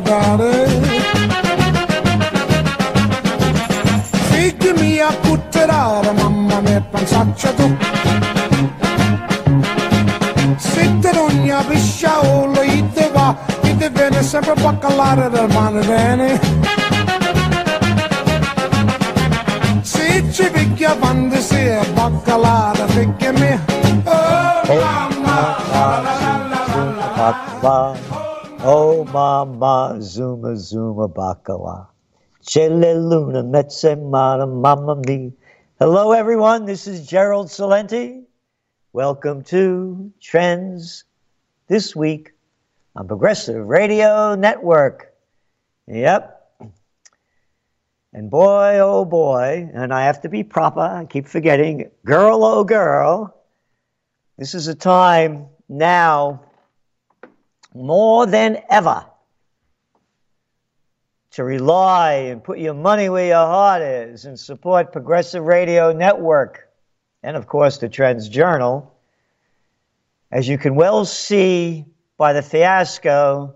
dollar, dollar. Figgimi a cutterare, mamma mia, pensaccia tu. Se te non ne apisci a olio, io te va, io te viene sempre baccalare del male bene. Se ci picchia fantasia, baccalare, figgimi. Oh, mamma, la la la la la la. Oh mama, zuma zuma bakala. Chele luna metse mana mama mi. Hello everyone, this is Gerald Celente. Welcome to Trends this week on Progressive Radio Network. Yep. And boy, oh boy, and I have to be proper, I keep forgetting, girl, oh girl, this is a time now more than ever to rely and put your money where your heart is and support Progressive Radio Network and, of course, the Trends Journal. As you can well see by the fiasco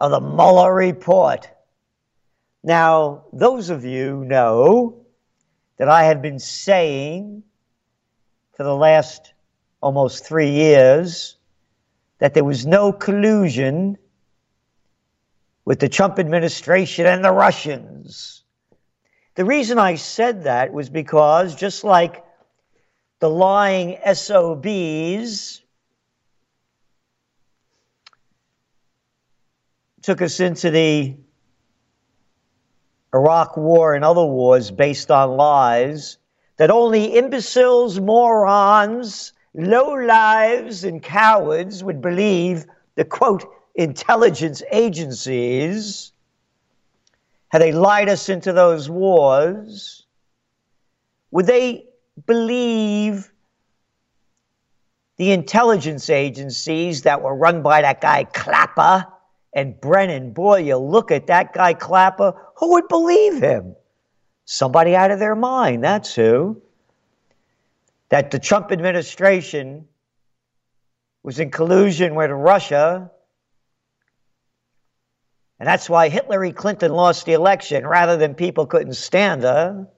of the Mueller report. Now, those of you know that I have been saying for the last almost three years that there was no collusion with the Trump administration and the Russians. The reason I said that was because just like the lying SOBs took us into the Iraq war and other wars based on lies that only imbeciles, morons, low lives, and cowards would believe the quote intelligence agencies had they lied us into those wars would they believe the intelligence agencies that were run by that guy Clapper and Brennan? Boy, you look at that guy Clapper, who would believe him? Somebody out of their mind, that's who. That the Trump administration was in collusion with Russia. And that's why Hillary Clinton lost the election rather than people couldn't stand her.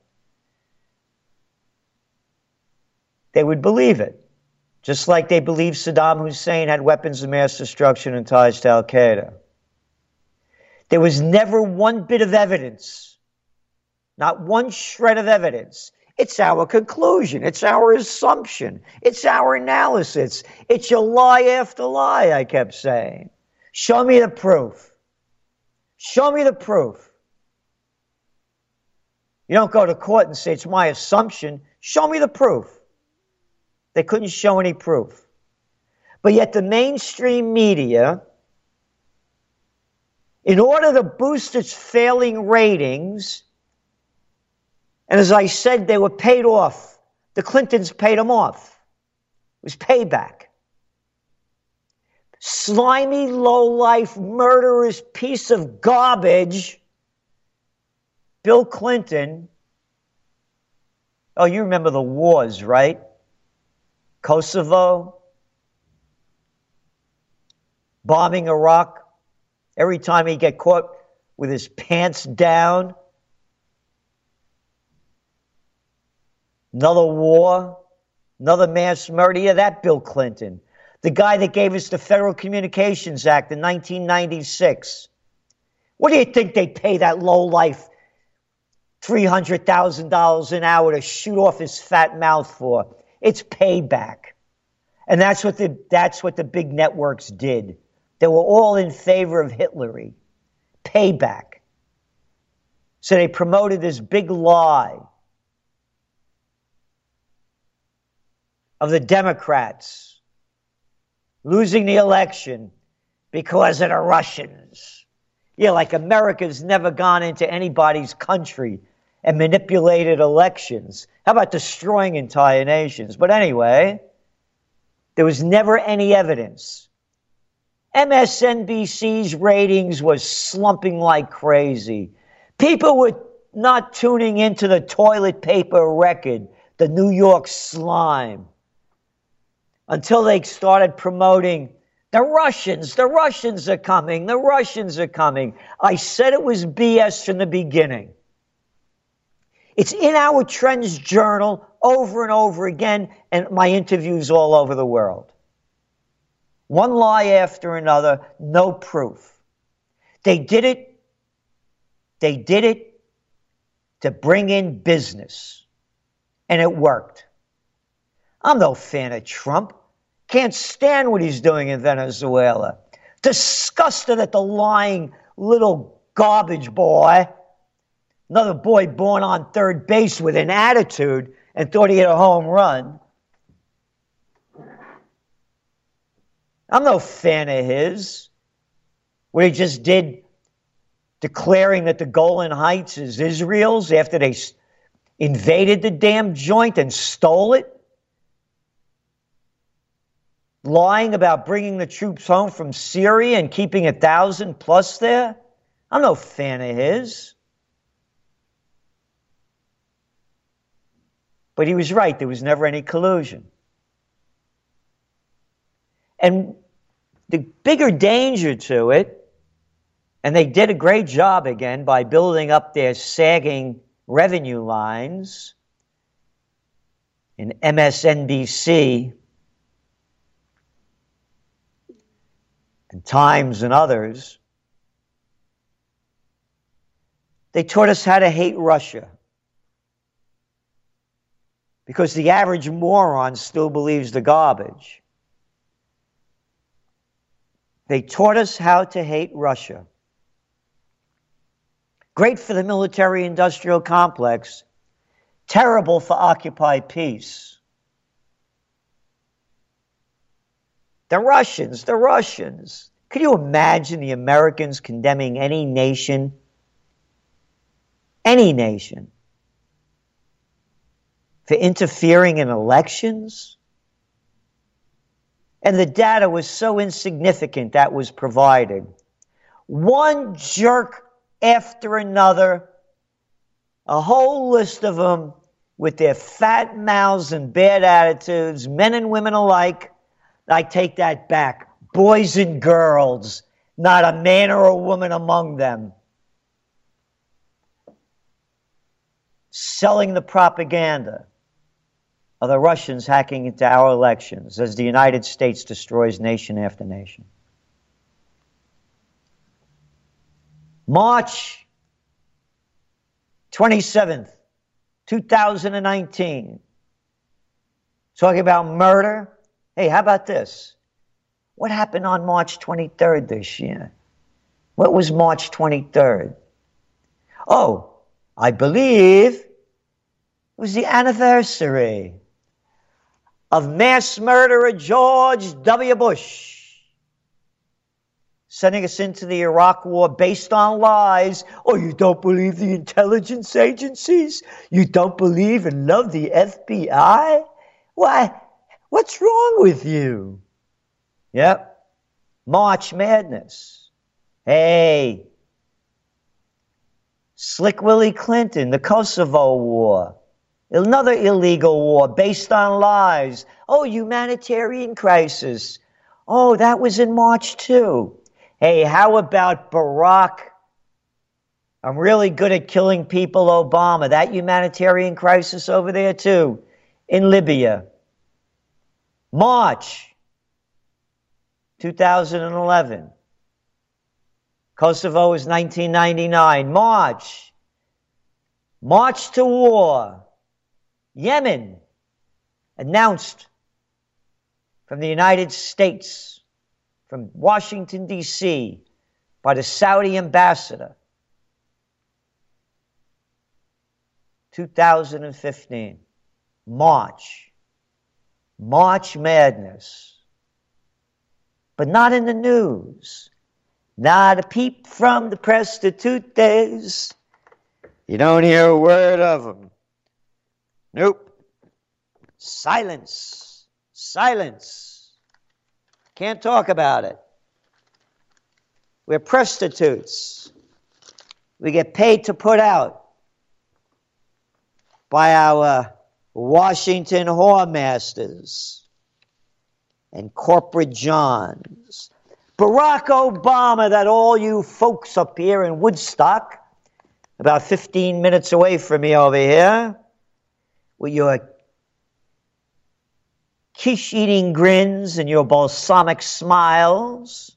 They would believe it. Just like they believe Saddam Hussein had weapons of mass destruction and ties to Al Qaeda. There was never one bit of evidence, not one shred of evidence. It's our conclusion. It's our assumption. It's our analysis. It's your lie after lie, I kept saying. Show me the proof. Show me the proof. You don't go to court and say, it's my assumption. Show me the proof. They couldn't show any proof. But yet the mainstream media, in order to boost its failing ratings, and as I said, they were paid off. The Clintons paid them off. It was payback. Slimy, low-life, murderous piece of garbage, Bill Clinton. Oh, you remember the wars, right? Kosovo, bombing Iraq. Every time he get caught with his pants down, another war, another mass murder. Yeah, that Bill Clinton, the guy that gave us the Federal Communications Act in 1996. What do you think they pay that low life $300,000 an hour to shoot off his fat mouth for? It's payback. And that's what the, that's what the big networks did. They were all in favor of Hitlery. Payback. So they promoted this big lie of the Democrats losing the election because of the Russians. Yeah, like America's never gone into anybody's country and manipulated elections. How about destroying entire nations? But anyway, there was never any evidence. MSNBC's ratings was slumping like crazy. People were not tuning into the toilet paper record, the New York slime, until they started promoting The Russians, the Russians are coming, the Russians are coming. I said it was BS from the beginning. It's in our Trends Journal over and over again, and my interviews all over the world. One lie after another, no proof. They did it, they did it to bring in business, and it worked. I'm no fan of Trump. Can't stand what he's doing in Venezuela. Disgusted at the lying little garbage boy. Another boy born on third base with an attitude and thought he had a home run. I'm no fan of his. What he just did, declaring that the Golan Heights is Israel's after they invaded the damn joint and stole it lying about bringing the troops home from Syria and keeping a thousand plus there? I'm no fan of his. But he was right, there was never any collusion. And the bigger danger to it, and they did a great job again by building up their sagging revenue lines in MSNBC and Times and others, they taught us how to hate Russia. Because the average moron still believes the garbage. They taught us how to hate Russia. Great for the military industrial complex, terrible for Occupy peace. The Russians, the Russians. Could you imagine the Americans condemning any nation? Any nation for interfering in elections? And the data was so insignificant that was provided. One jerk after another, a whole list of them with their fat mouths and bad attitudes, men and women alike I take that back. Boys and girls, not a man or a woman among them. Selling the propaganda of the Russians hacking into our elections as the United States destroys nation after nation. March 27th, 2019. Talking about murder Hey, how about this? What happened on March 23rd this year? What was March 23rd? Oh, I believe it was the anniversary of mass murderer George W. Bush sending us into the Iraq war based on lies. Oh, you don't believe the intelligence agencies? You don't believe and love the FBI? Why, What's wrong with you? Yep. March Madness. Hey. Slick Willie Clinton, the Kosovo War. Another illegal war based on lies. Oh, humanitarian crisis. Oh, that was in March too. Hey, how about Barack? I'm really good at killing people, Obama. That humanitarian crisis over there too, in Libya. March 2011. Kosovo is 1999. March. March to war. Yemen announced from the United States, from Washington, D.C., by the Saudi ambassador. 2015, March. March Madness. But not in the news. Not a peep from the prostitute days. You don't hear a word of them. Nope. Silence. Silence. Can't talk about it. We're prostitutes. We get paid to put out by our Washington whoremasters. and corporate Johns. Barack Obama, that all you folks up here in Woodstock, about 15 minutes away from me over here, with your quiche eating grins and your balsamic smiles.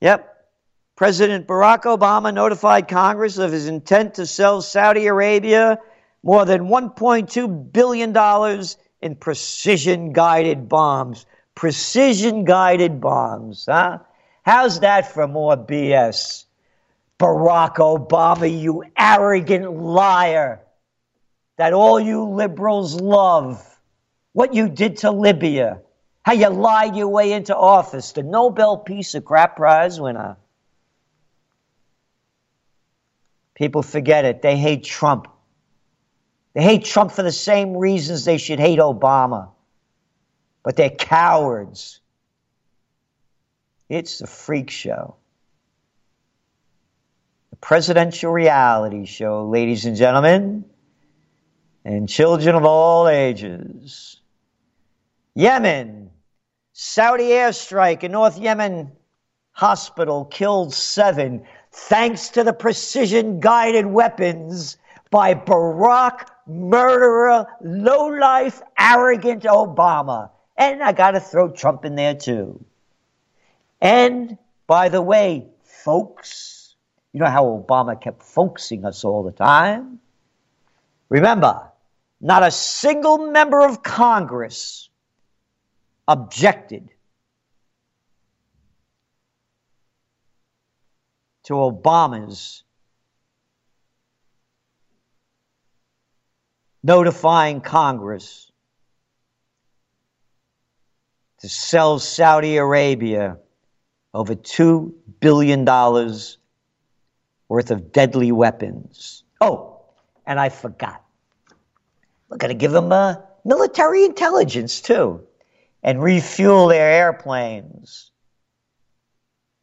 Yep. President Barack Obama notified Congress of his intent to sell Saudi Arabia more than $1.2 billion in precision guided bombs. Precision guided bombs, huh? How's that for more BS? Barack Obama, you arrogant liar that all you liberals love. What you did to Libya, how you lied your way into office, the Nobel Peace of Crap Prize winner. People forget it. They hate Trump. They hate Trump for the same reasons they should hate Obama. But they're cowards. It's a freak show. The presidential reality show, ladies and gentlemen, and children of all ages. Yemen, Saudi airstrike in North Yemen hospital killed seven thanks to the precision guided weapons by Barack murderer, low-life, arrogant Obama. And I got to throw Trump in there too. And by the way, folks, you know how Obama kept folksing us all the time? Remember, not a single member of Congress objected to Obama's notifying Congress to sell Saudi Arabia over $2 billion worth of deadly weapons. Oh, and I forgot. We're going to give them uh, military intelligence too and refuel their airplanes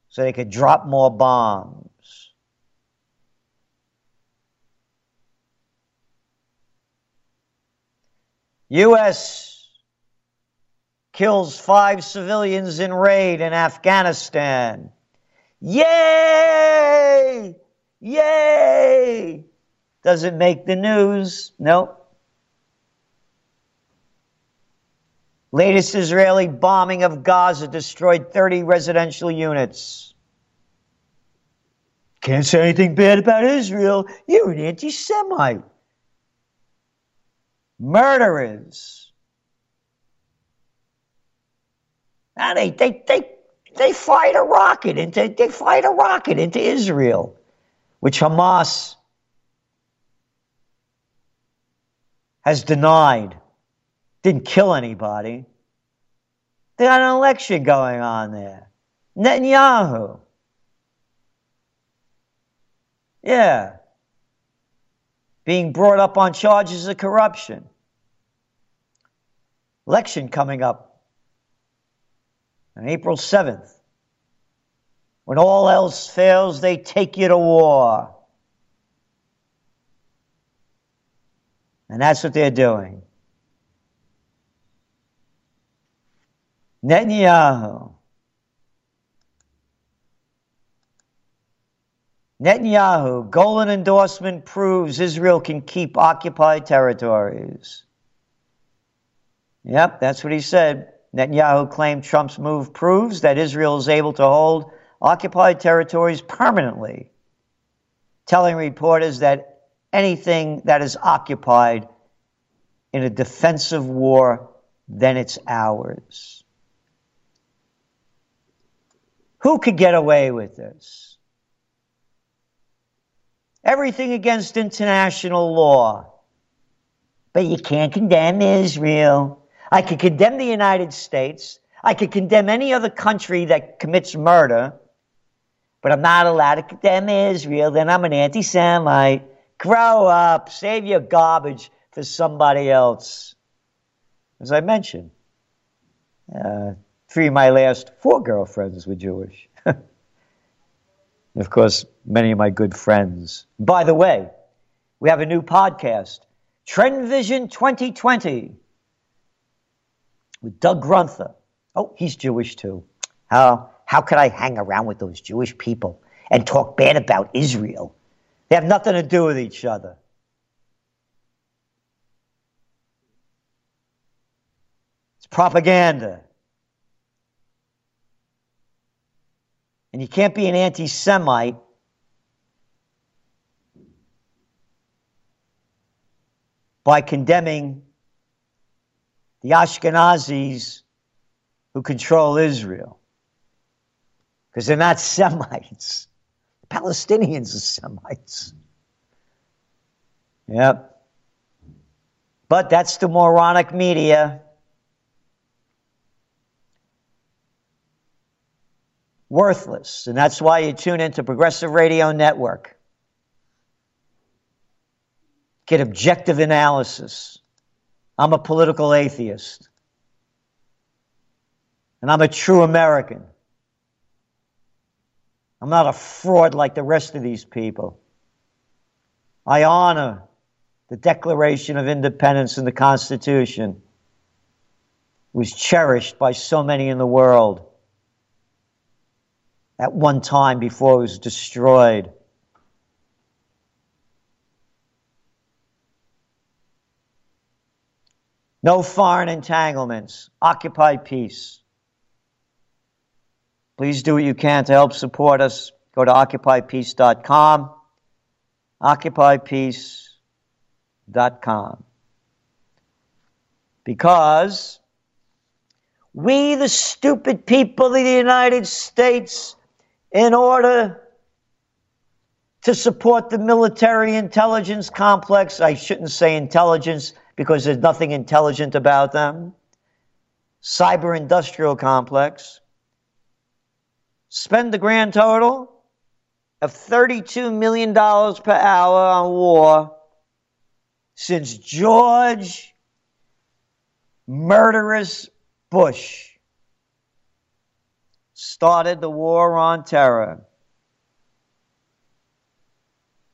so they could drop more bombs. U.S. kills five civilians in raid in Afghanistan. Yay! Yay! Does it make the news? Nope. Latest Israeli bombing of Gaza destroyed 30 residential units. Can't say anything bad about Israel. You're an anti Semite. Murderers. Now they, they, they, they fired a rocket into they fired a rocket into Israel, which Hamas has denied didn't kill anybody. They got an election going on there. Netanyahu. Yeah. Being brought up on charges of corruption. Election coming up on April 7th. When all else fails, they take you to war. And that's what they're doing. Netanyahu. Netanyahu, Golan endorsement proves Israel can keep occupied territories. Yep, that's what he said. Netanyahu claimed Trump's move proves that Israel is able to hold occupied territories permanently, telling reporters that anything that is occupied in a defensive war, then it's ours. Who could get away with this? Everything against international law. But you can't condemn Israel. I could condemn the United States. I could condemn any other country that commits murder. But I'm not allowed to condemn Israel. Then I'm an anti Semite. Grow up. Save your garbage for somebody else. As I mentioned. Uh, three of my last four girlfriends were Jewish. Of course, many of my good friends. By the way, we have a new podcast, Trend Vision 2020. with Doug Grunther. Oh, he's Jewish too. How, how could I hang around with those Jewish people and talk bad about Israel? They have nothing to do with each other. It's propaganda. And you can't be an anti Semite by condemning the Ashkenazis who control Israel. Because they're not Semites. Palestinians are Semites. Yep. But that's the moronic media. Worthless. And that's why you tune into Progressive Radio Network. Get objective analysis. I'm a political atheist. And I'm a true American. I'm not a fraud like the rest of these people. I honor the Declaration of Independence and the Constitution. It was cherished by so many in the world at one time before it was destroyed. No foreign entanglements. Occupy peace. Please do what you can to help support us. Go to occupypeace.com. Occupypeace.com. Because we, the stupid people of the United States, in order to support the military intelligence complex, I shouldn't say intelligence because there's nothing intelligent about them, cyber industrial complex, spend the grand total of $32 million per hour on war since George murderous Bush started the war on terror.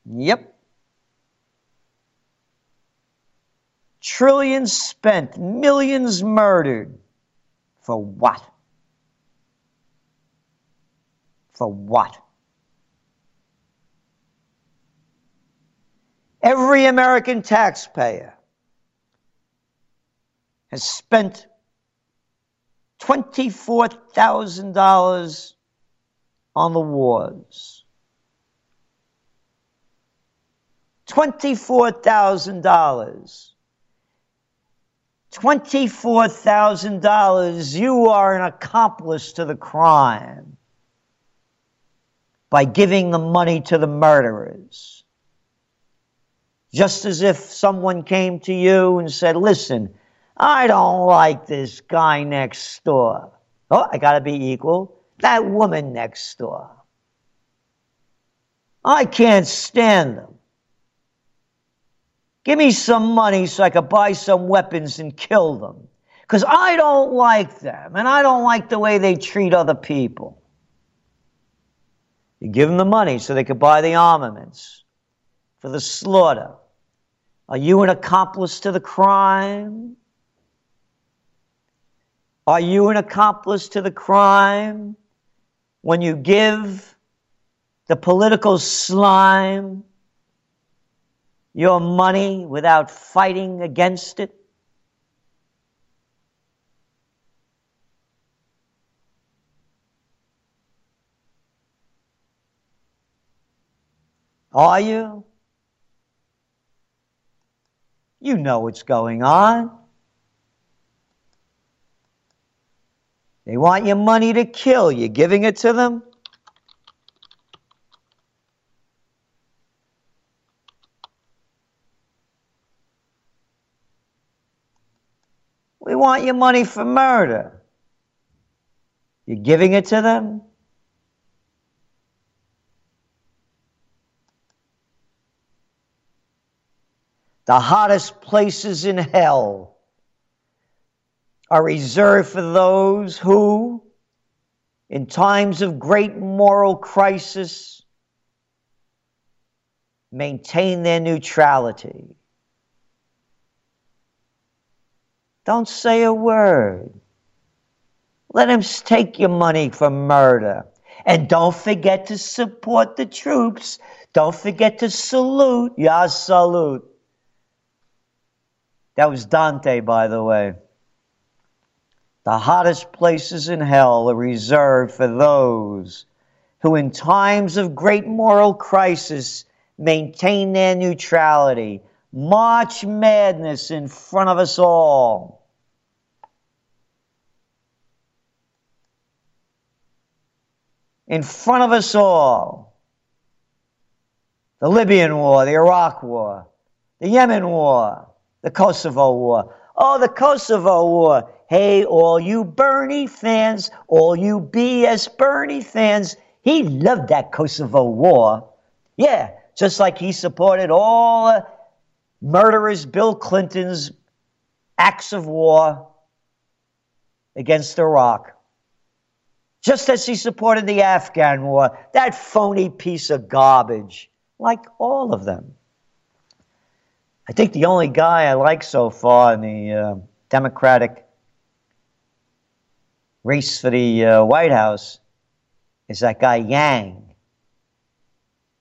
Yep. Trillions spent, millions murdered. For what? For what? Every American taxpayer has spent $24,000 on the wars. $24,000. $24,000, you are an accomplice to the crime by giving the money to the murderers. Just as if someone came to you and said, Listen, I don't like this guy next door. Oh, I got to be equal. That woman next door. I can't stand them. Give me some money so I could buy some weapons and kill them. Because I don't like them and I don't like the way they treat other people. You give them the money so they could buy the armaments for the slaughter. Are you an accomplice to the crime? Are you an accomplice to the crime when you give the political slime your money without fighting against it? Are you? You know what's going on. They want your money to kill. You giving it to them? We want your money for murder. You're giving it to them? The hottest places in hell are reserved for those who, in times of great moral crisis, maintain their neutrality. Don't say a word. Let him take your money for murder. And don't forget to support the troops. Don't forget to salute. Ya salute. That was Dante, by the way. The hottest places in hell are reserved for those who, in times of great moral crisis, maintain their neutrality. March madness in front of us all. In front of us all. The Libyan War, the Iraq War, the Yemen War, the Kosovo War. Oh, the Kosovo War. Hey, all you Bernie fans, all you BS Bernie fans, he loved that Kosovo War. Yeah, just like he supported all murderers Bill Clinton's acts of war against Iraq. Just as he supported the Afghan war, that phony piece of garbage, like all of them. I think the only guy I like so far in the uh, Democratic race for the uh, White House is that guy Yang.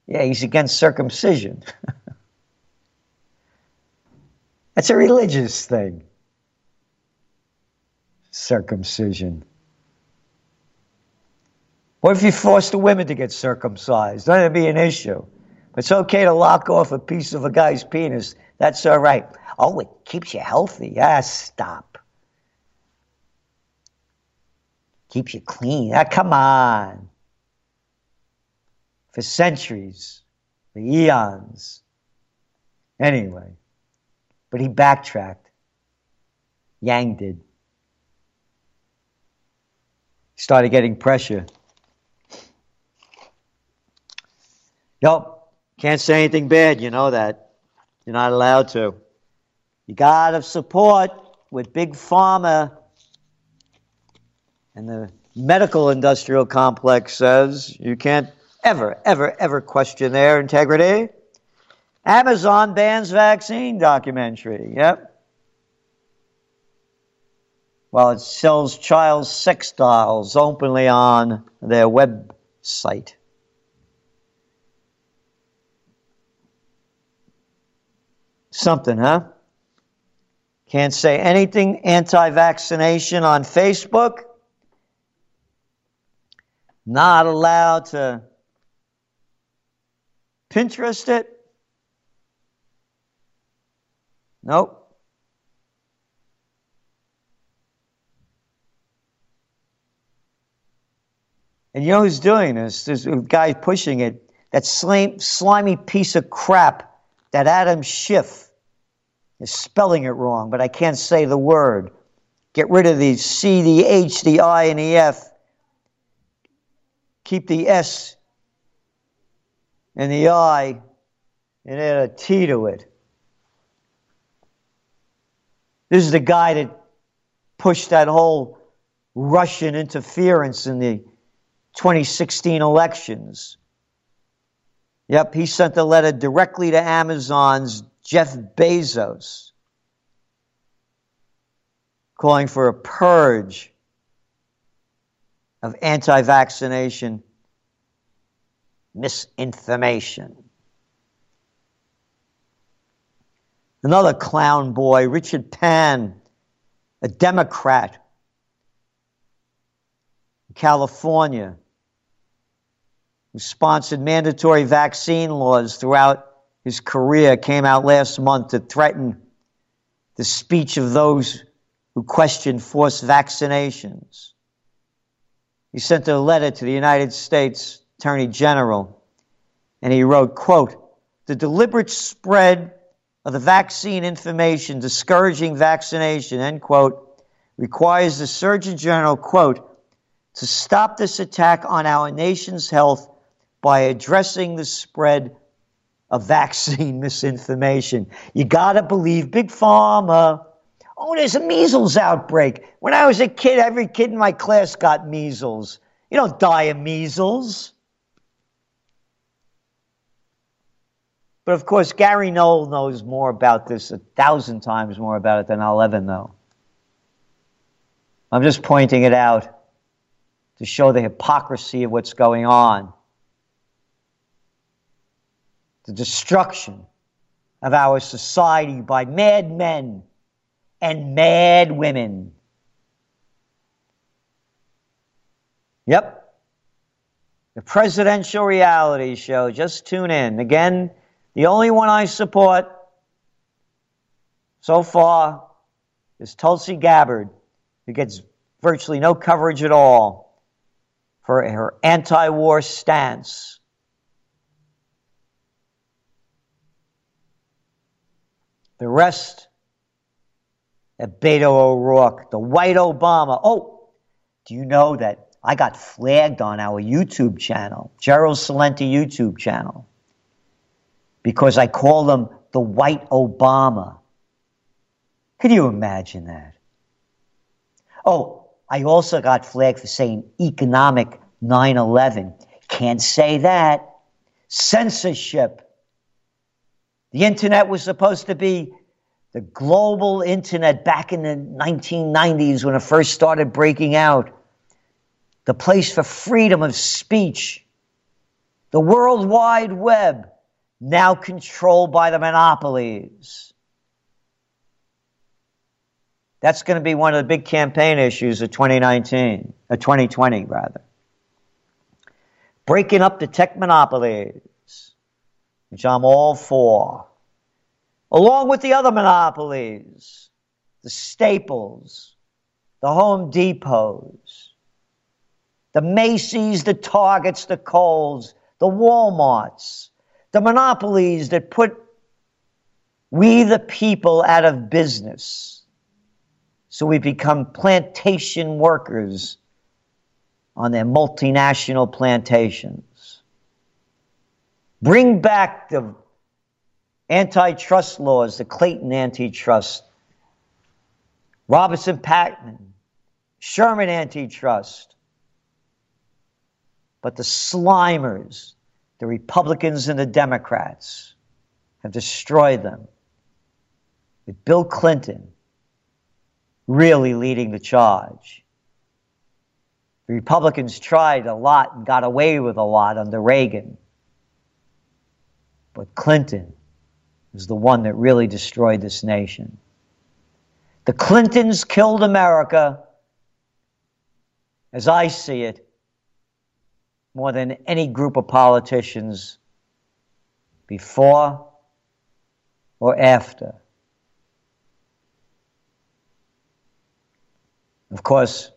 Yeah, he's against circumcision. That's a religious thing. Circumcision. What if you force the women to get circumcised? That'd be an issue. But it's okay to lock off a piece of a guy's penis. That's all right. Oh, it keeps you healthy. Ah, stop. Keeps you clean. Ah, come on. For centuries, for eons. Anyway. But he backtracked. Yang did. Started getting pressure. Nope, can't say anything bad, you know that. You're not allowed to. You got to support with Big Pharma and the medical industrial complex says you can't ever, ever, ever question their integrity. Amazon bans vaccine documentary. Yep. Well, it sells child sex dolls openly on their website. Something, huh? Can't say anything anti vaccination on Facebook. Not allowed to Pinterest it. Nope. And you know who's doing this? There's a guy pushing it. That slimy piece of crap, that Adam Schiff, is spelling it wrong, but I can't say the word. Get rid of the C, the H, the I, and the F. Keep the S and the I and add a T to it. This is the guy that pushed that whole Russian interference in the 2016 elections. Yep, he sent a letter directly to Amazon's Jeff Bezos calling for a purge of anti vaccination misinformation. Another clown boy, Richard Pan, a Democrat in California, who sponsored mandatory vaccine laws throughout his career, came out last month to threaten the speech of those who question forced vaccinations. He sent a letter to the United States Attorney General, and he wrote, quote, the deliberate spread of the vaccine information discouraging vaccination, end quote, requires the Surgeon General, quote, to stop this attack on our nation's health by addressing the spread of vaccine misinformation. You gotta believe Big Pharma. Oh, there's a measles outbreak. When I was a kid, every kid in my class got measles. You don't die of measles. But of course, Gary Null knows more about this, a thousand times more about it than I'll ever know. I'm just pointing it out to show the hypocrisy of what's going on. The destruction of our society by mad men and mad women. Yep. The presidential reality show. Just tune in. Again, the only one I support so far is Tulsi Gabbard, who gets virtually no coverage at all for her anti war stance. The rest at Beto O'Rourke, the white Obama. Oh, do you know that I got flagged on our YouTube channel, Gerald Celente YouTube channel, because I call him the white Obama. Could you imagine that? Oh, I also got flagged for saying economic 9 11. Can't say that. Censorship. The internet was supposed to be the global internet back in the 1990s when it first started breaking out, the place for freedom of speech, the World Wide Web, now controlled by the monopolies. That's going to be one of the big campaign issues of 2019, uh, 2020 rather. Breaking up the tech monopolies, which I'm all for along with the other monopolies, the Staples, the Home Depots, the Macy's, the Targets, the Kohl's, the Walmarts, the monopolies that put we the people out of business. So we become plantation workers on their multinational plantations. Bring back the antitrust laws, the Clayton antitrust, Robinson Patman, Sherman antitrust. But the Slimers, the Republicans and the Democrats, have destroyed them. With Bill Clinton really leading the charge. The Republicans tried a lot and got away with a lot under Reagan. But Clinton is the one that really destroyed this nation. The Clintons killed America, as I see it, more than any group of politicians before or after. Of course,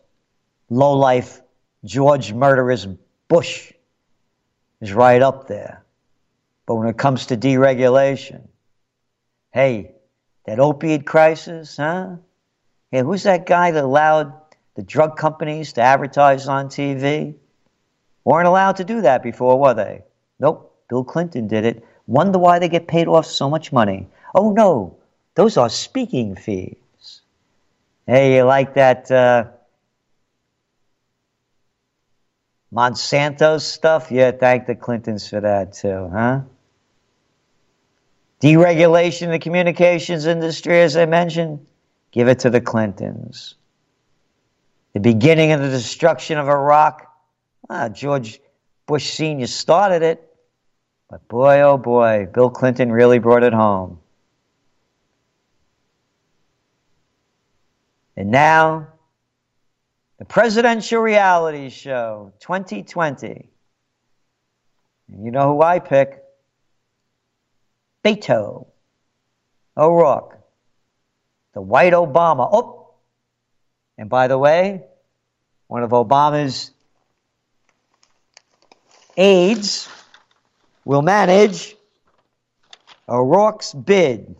low life George murderous Bush is right up there. But when it comes to deregulation, Hey, that opiate crisis, huh? Hey, who's that guy that allowed the drug companies to advertise on TV? Weren't allowed to do that before, were they? Nope, Bill Clinton did it. Wonder why they get paid off so much money. Oh no, those are speaking fees. Hey, you like that uh, Monsanto stuff? Yeah, thank the Clintons for that too, huh? Deregulation of the communications industry, as I mentioned, give it to the Clintons. The beginning of the destruction of Iraq, ah, George Bush Sr. started it, but boy, oh boy, Bill Clinton really brought it home. And now, the presidential reality show 2020. And you know who I pick? Beto O'Rourke, the white Obama. Oh, and by the way, one of Obama's aides will manage O'Rourke's bid.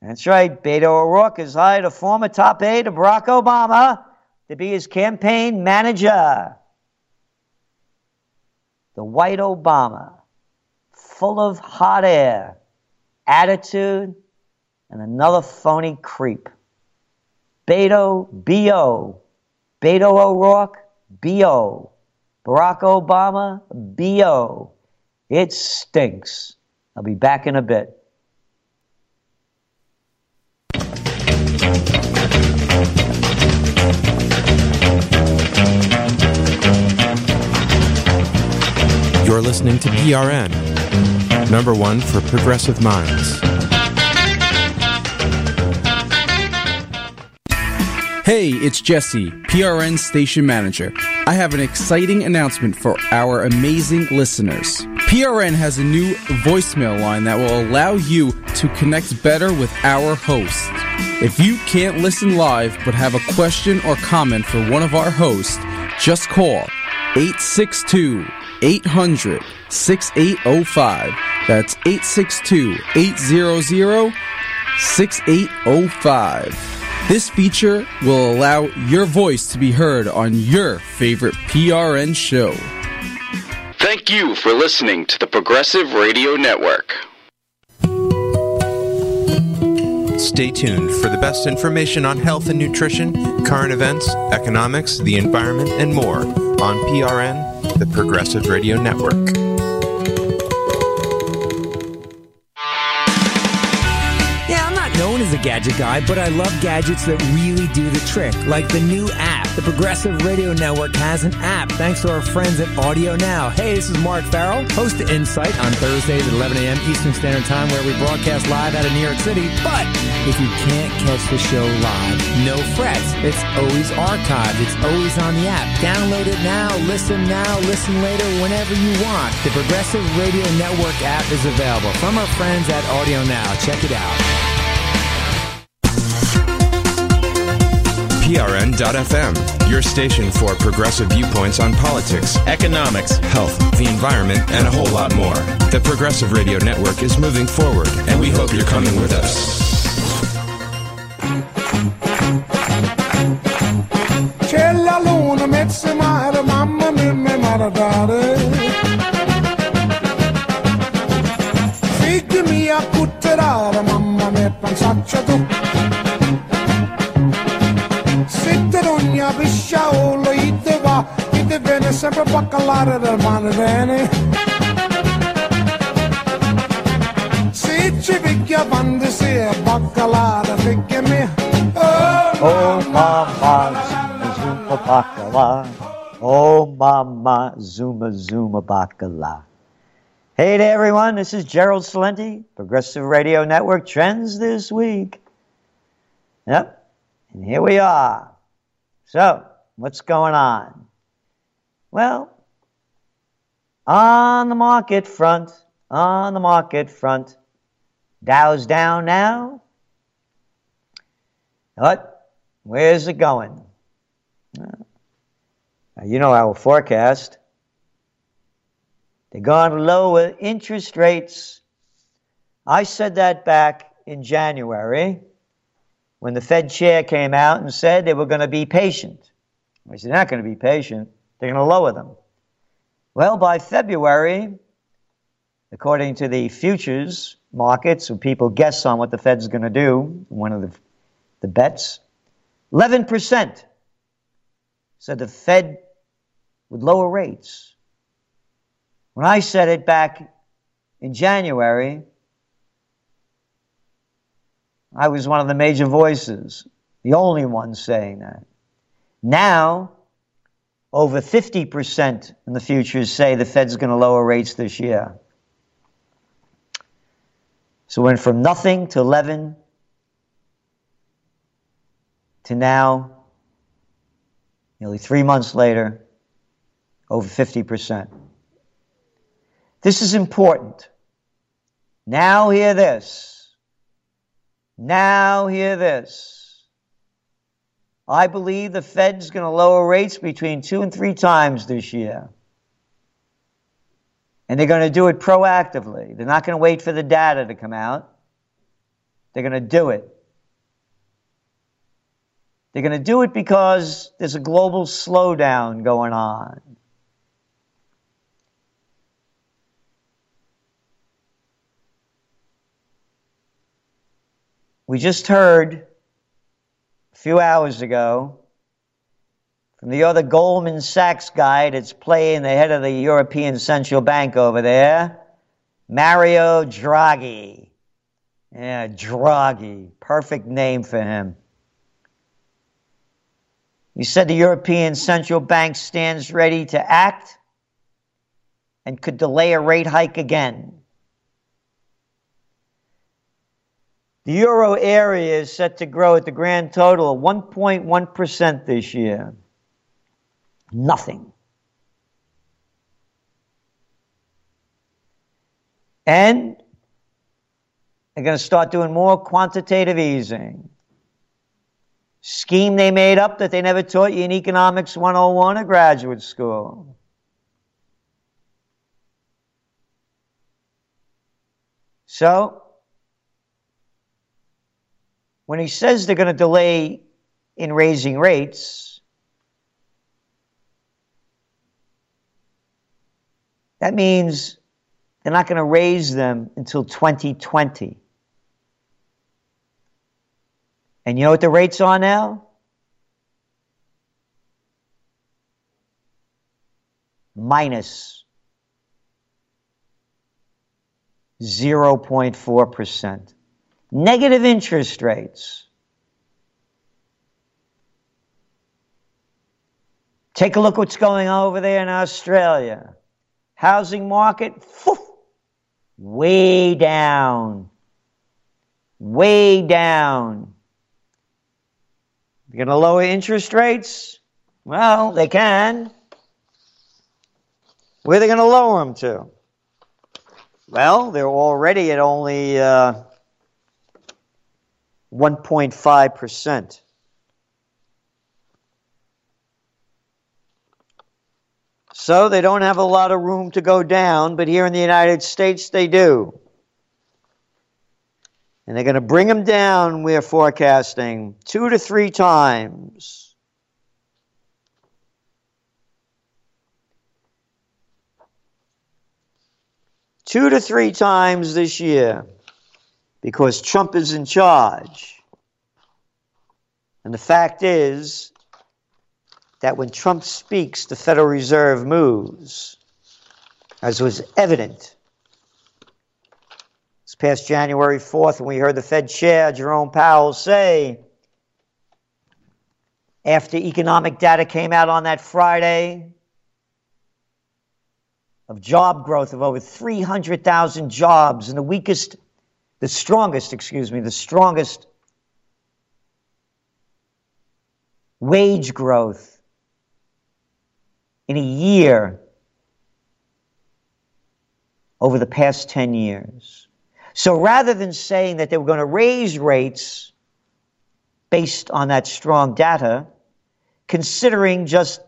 That's right, Beto O'Rourke has hired a former top aide of Barack Obama to be his campaign manager. The white Obama full of hot air, attitude, and another phony creep. Beto, B.O. Beto O'Rourke, B.O. Barack Obama, B.O. It stinks. I'll be back in a bit. Listening to PRN, number one for progressive minds. Hey, it's Jesse, PRN station manager. I have an exciting announcement for our amazing listeners. PRN has a new voicemail line that will allow you to connect better with our hosts. If you can't listen live but have a question or comment for one of our hosts, just call 862 800 6805. That's 862 800 6805. This feature will allow your voice to be heard on your favorite PRN show. Thank you for listening to the Progressive Radio Network. Stay tuned for the best information on health and nutrition, current events, economics, the environment, and more on PRN, the Progressive Radio Network. Yeah, I'm not known as a gadget guy, but I love gadgets that really do the trick, like the new app. The Progressive Radio Network has an app thanks to our friends at Audio Now. Hey, this is Mark Farrell, host of Insight on Thursdays at 11 a.m. Eastern Standard Time, where we broadcast live out of New York City. But if you can't catch the show live, no frets. It's always archived. It's always on the app. Download it now, listen now, listen later, whenever you want. The Progressive Radio Network app is available from our friends at Audio Now. Check it out. PRN.FM, your station for progressive viewpoints on politics, economics, health, the environment, and a whole lot more. The Progressive Radio Network is moving forward, and we hope you're coming with us. Sempre del mare bene. Se ci picchia quando si è baccalare, picchia me. Oh, oh mamma, zuma baccala. Oh mamma, zuma zuma baccala. Hey there, everyone. This is Gerald Celente, Progressive Radio Network Trends This Week. Yep, and here we are. So, what's going on? Well, on the market front, on the market front, Dow's down now. What? Where's it going? you know our forecast. They're going to lower interest rates. I said that back in January when the Fed chair came out and said they were going to be patient. I said, they're not going to be patient. They're going to lower them. Well, by February, according to the futures markets, where people guess on what the Fed's going to do, one of the, the bets, 11% said the Fed would lower rates. When I said it back in January, I was one of the major voices, the only one saying that. Now, over 50% in the futures say the Fed's going to lower rates this year. So went from nothing to 11 to now, nearly three months later, over 50%. This is important. Now hear this. Now, hear this. I believe the Fed's going to lower rates between two and three times this year. And they're going to do it proactively. They're not going to wait for the data to come out. They're going to do it. They're going to do it because there's a global slowdown going on. We just heard few hours ago from the other Goldman Sachs guy that's playing the head of the European Central Bank over there, Mario Draghi. Yeah, Draghi. Perfect name for him. He said the European Central Bank stands ready to act and could delay a rate hike again. The euro area is set to grow at the grand total of 1.1% this year. Nothing. And they're going to start doing more quantitative easing. Scheme they made up that they never taught you in Economics 101 or graduate school. So, when he says they're going to delay in raising rates, that means they're not going to raise them until 2020. And you know what the rates are now? Minus 0.4%. Negative interest rates. Take a look what's going on over there in Australia. Housing market, way down. Way down. You're going to lower interest rates? Well, they can. Where are they going to lower them to? Well, they're already at only uh, 1.5%. So they don't have a lot of room to go down, but here in the United States they do. And they're going to bring them down, we're forecasting, two to three times. Two to three times this year because Trump is in charge. And the fact is that when Trump speaks, the Federal Reserve moves, as was evident this past January 4th when we heard the Fed chair, Jerome Powell, say, after economic data came out on that Friday, of job growth of over 300,000 jobs and the weakest the strongest, excuse me, the strongest wage growth in a year over the past 10 years. So rather than saying that they were going to raise rates based on that strong data, considering just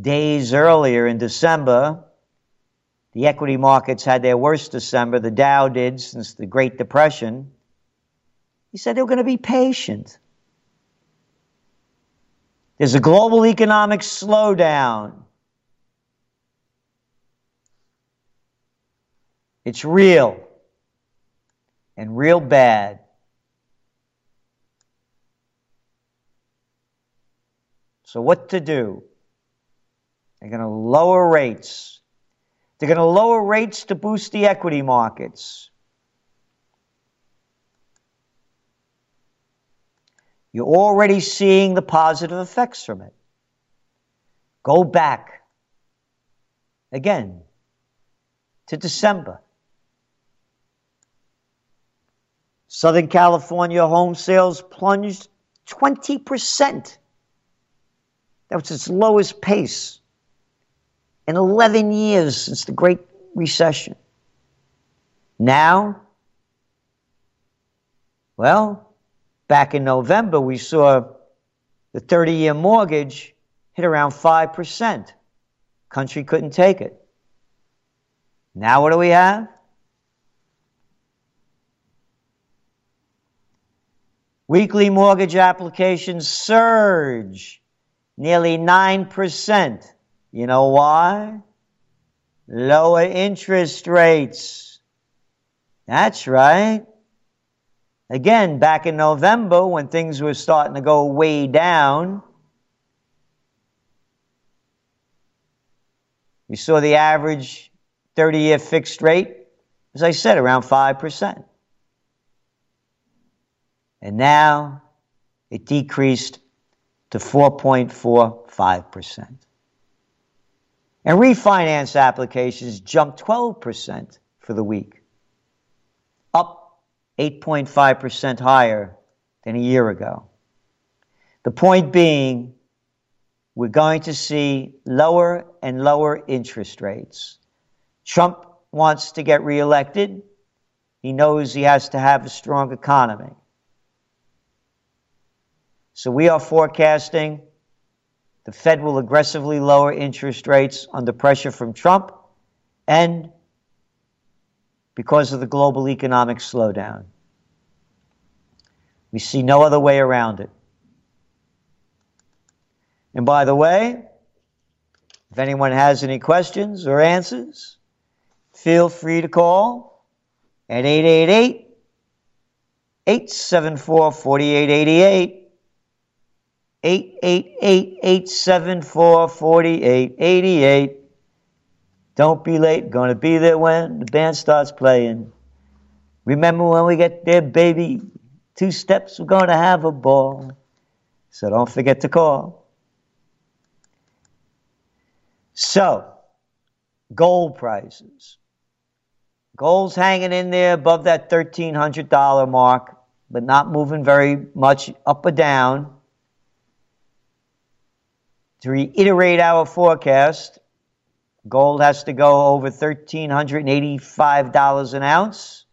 days earlier in December, the equity markets had their worst December, the Dow did since the Great Depression. He said they were going to be patient. There's a global economic slowdown. It's real and real bad. So, what to do? They're going to lower rates. They're going to lower rates to boost the equity markets. You're already seeing the positive effects from it. Go back again to December. Southern California home sales plunged 20%. That was its lowest pace in 11 years since the Great Recession. Now, well, back in November, we saw the 30 year mortgage hit around 5%. Country couldn't take it. Now, what do we have? Weekly mortgage applications surge nearly 9%. You know why? Lower interest rates. That's right. Again, back in November when things were starting to go way down, we saw the average 30 year fixed rate, as I said, around 5%. And now it decreased to 4.45%. And refinance applications jumped 12% for the week, up 8.5% higher than a year ago. The point being, we're going to see lower and lower interest rates. Trump wants to get reelected. He knows he has to have a strong economy. So we are forecasting the Fed will aggressively lower interest rates under pressure from Trump and because of the global economic slowdown. We see no other way around it. And by the way, if anyone has any questions or answers, feel free to call at 888 874 4888. 888-874-4888. Don't be late. To be there when the band starts playing. Remember when we get there, baby? Two steps, we're to have a ball. So don't forget to call. So, gold prices. Gold's hanging in there above that $1,300 mark, but not moving very much up or down. To reiterate our forecast, gold has to go over $1,385 an ounce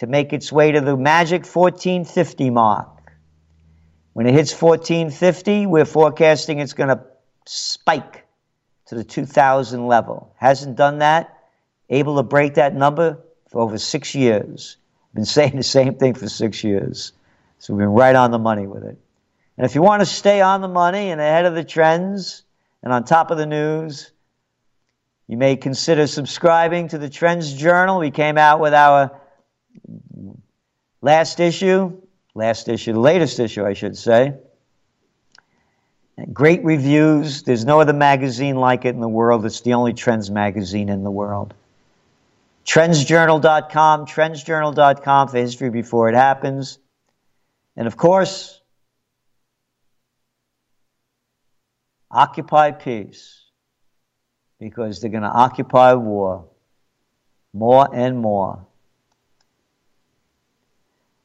to make its way to the magic 1450 mark. When it hits 1450, we're forecasting it's going to spike to the 2000 level. Hasn't done that. Able to break that number for over six years. Been saying the same thing for six years. So we've been right on the money with it. And if you want to stay on the money and ahead of the trends and on top of the news, you may consider subscribing to the Trends Journal. We came out with our last issue, last issue, the latest issue, I should say. Great reviews. There's no other magazine like it in the world. It's the only trends magazine in the world. Trendsjournal.com, trendsjournal.com for history before it happens. And of course, occupy peace because they're going to occupy war more and more.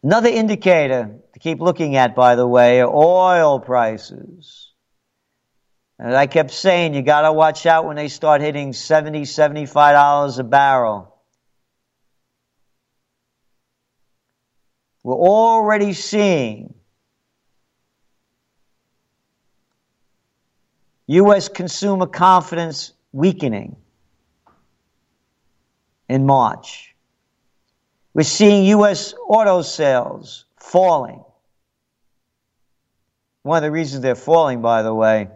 Another indicator to keep looking at, by the way, are oil prices. And I kept saying, you got to watch out when they start hitting 70 $75 a barrel. We're already seeing U.S. consumer confidence weakening in March. We're seeing U.S. auto sales falling. One of the reasons they're falling, by the way,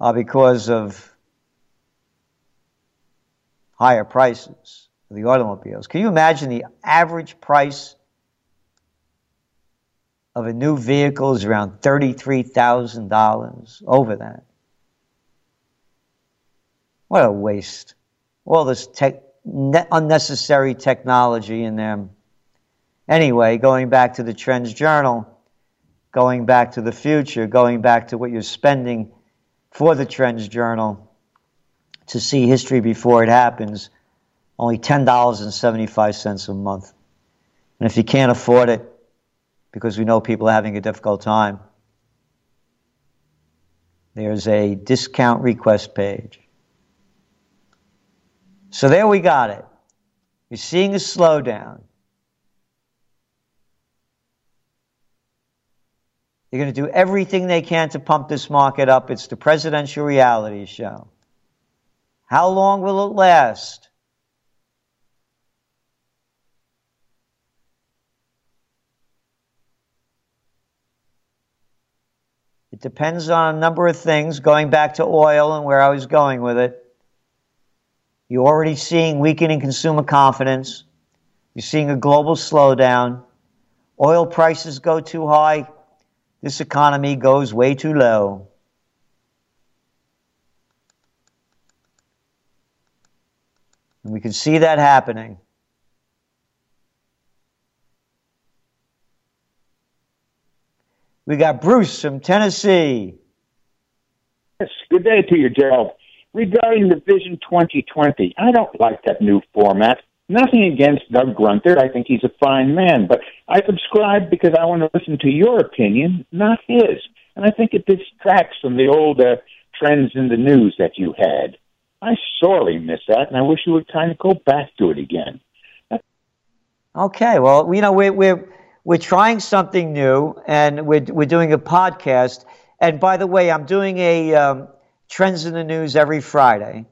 are because of higher prices for the automobiles. Can you imagine the average price of a new vehicle is around $33,000, over that. What a waste. All this tech, unnecessary technology in them. Anyway, going back to the Trends Journal, going back to the future, going back to what you're spending for the Trends Journal to see history before it happens, only $10.75 a month. And if you can't afford it, because we know people are having a difficult time. There's a discount request page. So there we got it. You're seeing a slowdown. They're going to do everything they can to pump this market up. It's the presidential reality show. How long will it last? It depends on a number of things, going back to oil and where I was going with it. You're already seeing weakening consumer confidence. You're seeing a global slowdown. Oil prices go too high. This economy goes way too low. And we can see that happening. We got Bruce from Tennessee. Yes, good day to you, Gerald. regarding the Vision 2020, I don't like that new format. Nothing against Doug Grunter. I think he's a fine man, but I subscribe because I want to listen to your opinion, not his. And I think it distracts from the old uh, trends in the news that you had. I sorely miss that, and I wish you would kind of go back to it again. Okay, well, you know, we're, we're, we're trying something new, and we're, we're doing a podcast. And by the way, I'm doing a um, Trends in the News every Friday.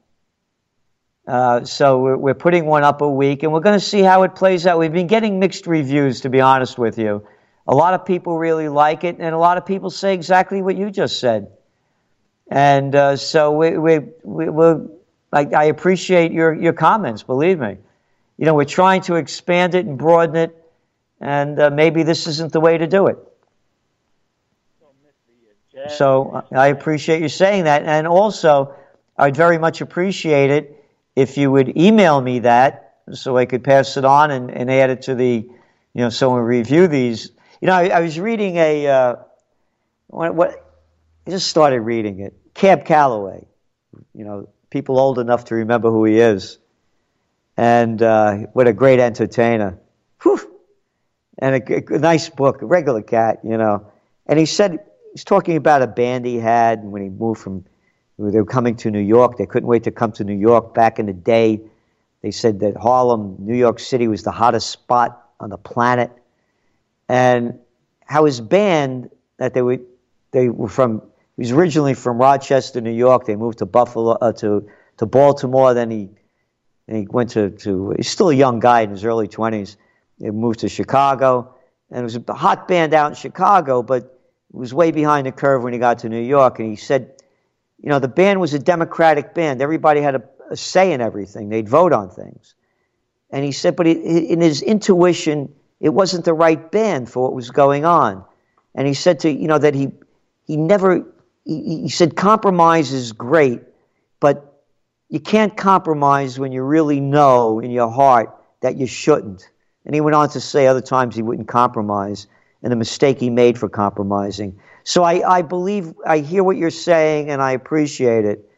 Uh, so we're, we're putting one up a week, and we're going to see how it plays out. We've been getting mixed reviews, to be honest with you. A lot of people really like it, and a lot of people say exactly what you just said. And uh, so we, we, we, we're, I, I appreciate your, your comments, believe me. You know, we're trying to expand it and broaden it, and uh, maybe this isn't the way to do it. So I appreciate you saying that. And also, I'd very much appreciate it if you would email me that so I could pass it on and, and add it to the, you know, so we review these. You know, I, I was reading a, uh, what, what, I just started reading it. Cab Calloway, you know, people old enough to remember who he is. And uh, what a great entertainer. Whew. And a, a nice book, a regular cat, you know. And he said, he's talking about a band he had when he moved from, they were coming to New York. They couldn't wait to come to New York back in the day. They said that Harlem, New York City was the hottest spot on the planet. And how his band, that they were, they were from, he was originally from Rochester, New York. They moved to Buffalo, uh, to, to Baltimore. Then he, he went to, to, he's still a young guy in his early 20s. They moved to Chicago. And it was a hot band out in Chicago, but it was way behind the curve when he got to New York, and he said, you know, the band was a democratic band. Everybody had a, a say in everything. They'd vote on things. And he said, but he, in his intuition, it wasn't the right band for what was going on. And he said to, you know, that he, he never, he, he said, compromise is great, but you can't compromise when you really know in your heart that you shouldn't. And he went on to say other times he wouldn't compromise and the mistake he made for compromising. So I, I believe I hear what you're saying and I appreciate it,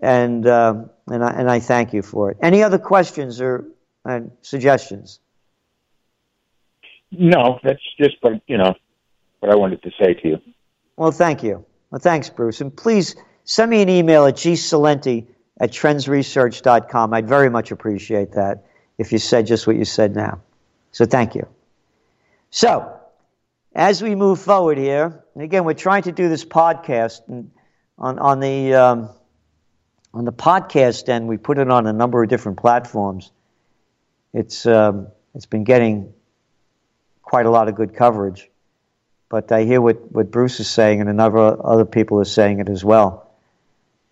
and uh, and I and I thank you for it. Any other questions or and suggestions? No, that's just what you know what I wanted to say to you. Well, thank you. Well, thanks, Bruce, and please send me an email at gcelente at trendsresearch.com. I'd very much appreciate that if you said just what you said now. So thank you. So as we move forward here, and again, we're trying to do this podcast on, on the um, on the podcast end. We put it on a number of different platforms. It's um, it's been getting quite a lot of good coverage, but I hear what, what Bruce is saying, and another other people are saying it as well.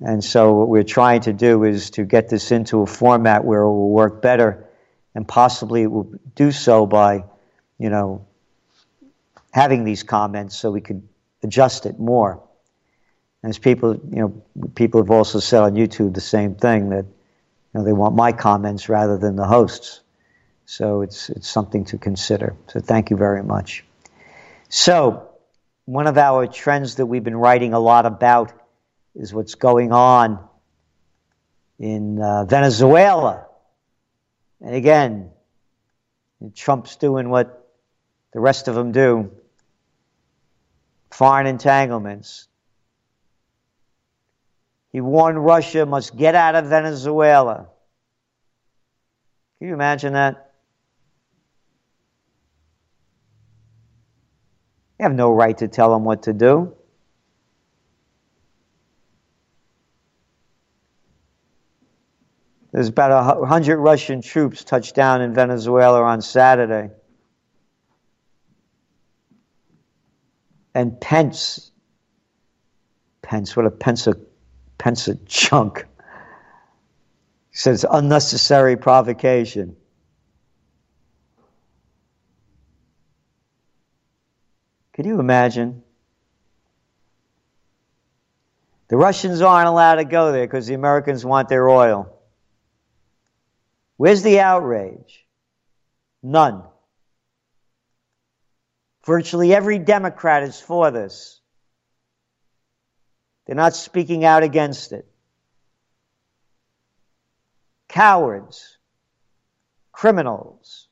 And so, what we're trying to do is to get this into a format where it will work better, and possibly it will do so by, you know, having these comments so we could adjust it more. As people, you know, people have also said on YouTube the same thing that you know, they want my comments rather than the hosts. So it's it's something to consider. So thank you very much. So one of our trends that we've been writing a lot about is what's going on in uh, Venezuela. And again, Trump's doing what the rest of them do foreign entanglements. He warned Russia must get out of Venezuela. Can you imagine that? You have no right to tell them what to do. There's about 100 Russian troops touched down in Venezuela on Saturday. and Pence, Pence, what a Pence a, Pence a chunk. Says unnecessary provocation. Can you imagine? The Russians aren't allowed to go there because the Americans want their oil. Where's the outrage? None. Virtually every Democrat is for this. They're not speaking out against it. cowards, criminals.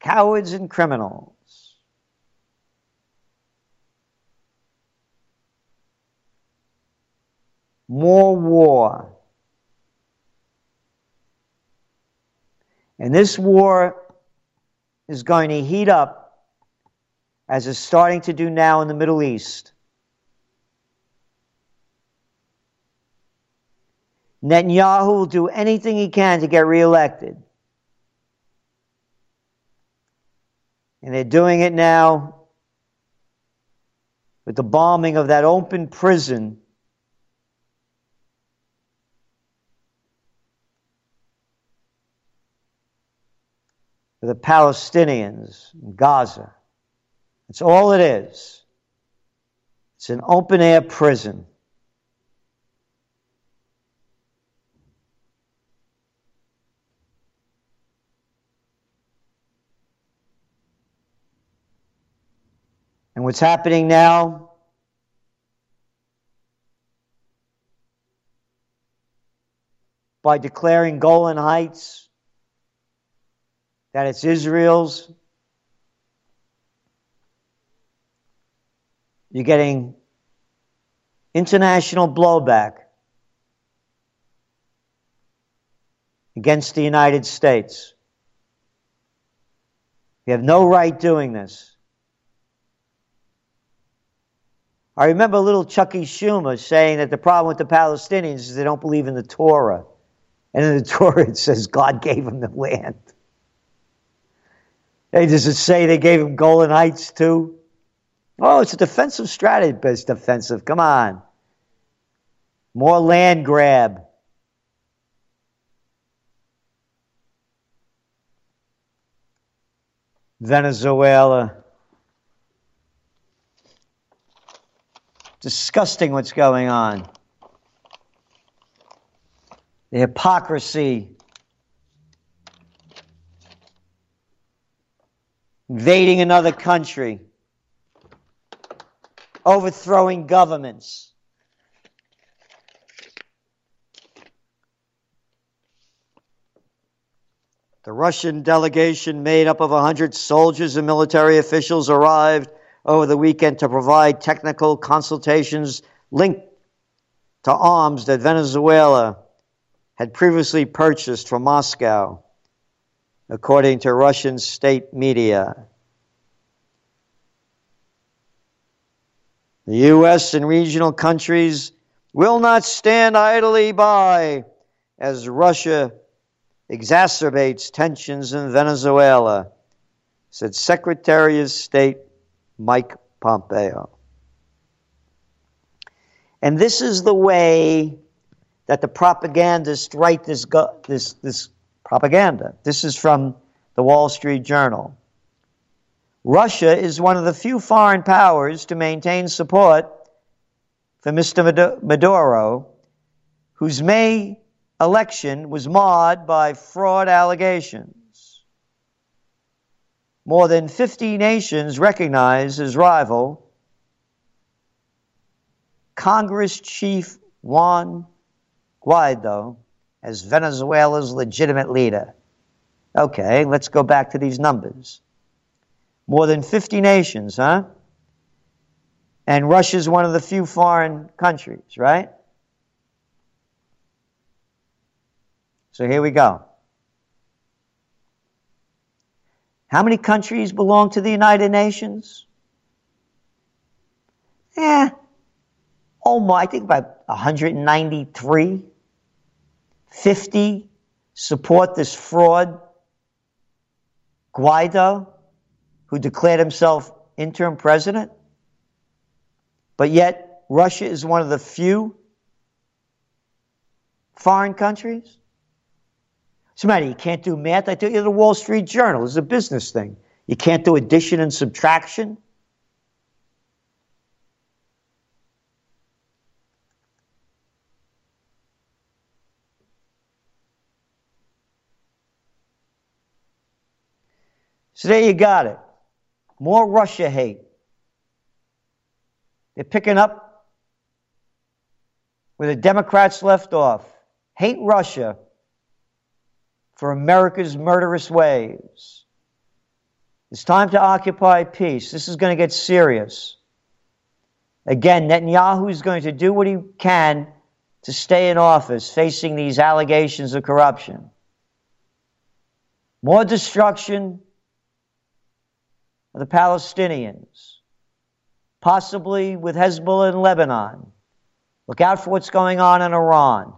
Cowards and criminals. More war. And this war is going to heat up as it's starting to do now in the Middle East. Netanyahu will do anything he can to get reelected. And they're doing it now with the bombing of that open prison for the Palestinians in Gaza. That's all it is. It's an open air prison. And what's happening now? By declaring Golan Heights that it's Israel's. You're getting international blowback against the United States. You have no right doing this. I remember little Chucky Schumer saying that the problem with the Palestinians is they don't believe in the Torah. And in the Torah it says God gave them the land. Hey, does it say they gave him Golan Heights too? Oh, it's a defensive strategy, but it's defensive. Come on. More land grab. Venezuela. Disgusting what's going on. The hypocrisy invading another country, overthrowing governments. The Russian delegation, made up of 100 soldiers and military officials, arrived over the weekend to provide technical consultations linked to arms that Venezuela had previously purchased from Moscow according to Russian state media. The U.S. and regional countries will not stand idly by as Russia exacerbates tensions in Venezuela, said Secretary of State Mike Pompeo. And this is the way that the propagandists write this, this, this propaganda. This is from the Wall Street Journal. Russia is one of the few foreign powers to maintain support for Mr. Maduro, whose May election was marred by fraud allegations. More than 50 nations recognize his rival, Congress Chief Juan Guaido, as Venezuela's legitimate leader. Okay, let's go back to these numbers. More than 50 nations, huh? And Russia's one of the few foreign countries, right? So here we go. How many countries belong to the United Nations? Yeah, oh my, I think about 193. 50 support this fraud. Guaido, who declared himself interim president, but yet Russia is one of the few foreign countries. Somebody, you can't do math. I tell you, the Wall Street Journal is a business thing. You can't do addition and subtraction. So there you got it. More Russia hate. They're picking up where the Democrats left off. Hate Russia for America's murderous ways. It's time to occupy peace. This is going to get serious. Again, Netanyahu is going to do what he can to stay in office facing these allegations of corruption. More destruction the Palestinians, possibly with Hezbollah in Lebanon. Look out for what's going on in Iran.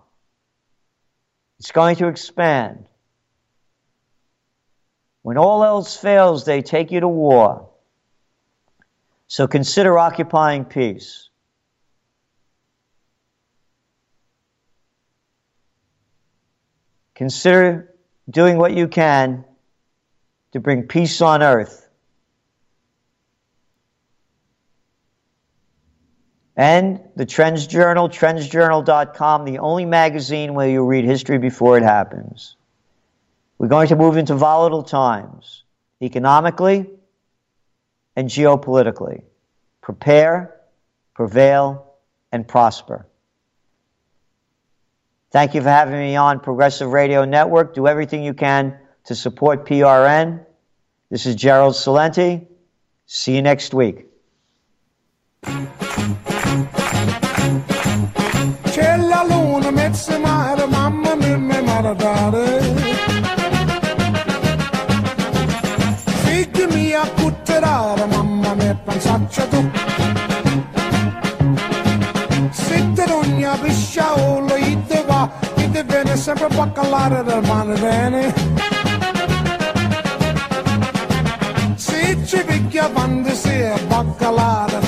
It's going to expand. When all else fails, they take you to war. So consider occupying peace. Consider doing what you can to bring peace on earth. And the Trends Journal, trendsjournal.com, the only magazine where you read history before it happens. We're going to move into volatile times, economically and geopolitically. Prepare, prevail, and prosper. Thank you for having me on Progressive Radio Network. Do everything you can to support PRN. This is Gerald Celente. See you next week. C'è la luna, mezza mare, mamma mia, mi maradare. Figli mia, cutterare, mamma mia, pensaccia tu. Sitte d'ogna pisciaolo, ite va, ite viene sempre a baccalare del mare bene. Se ci picchia quando si è baccalare,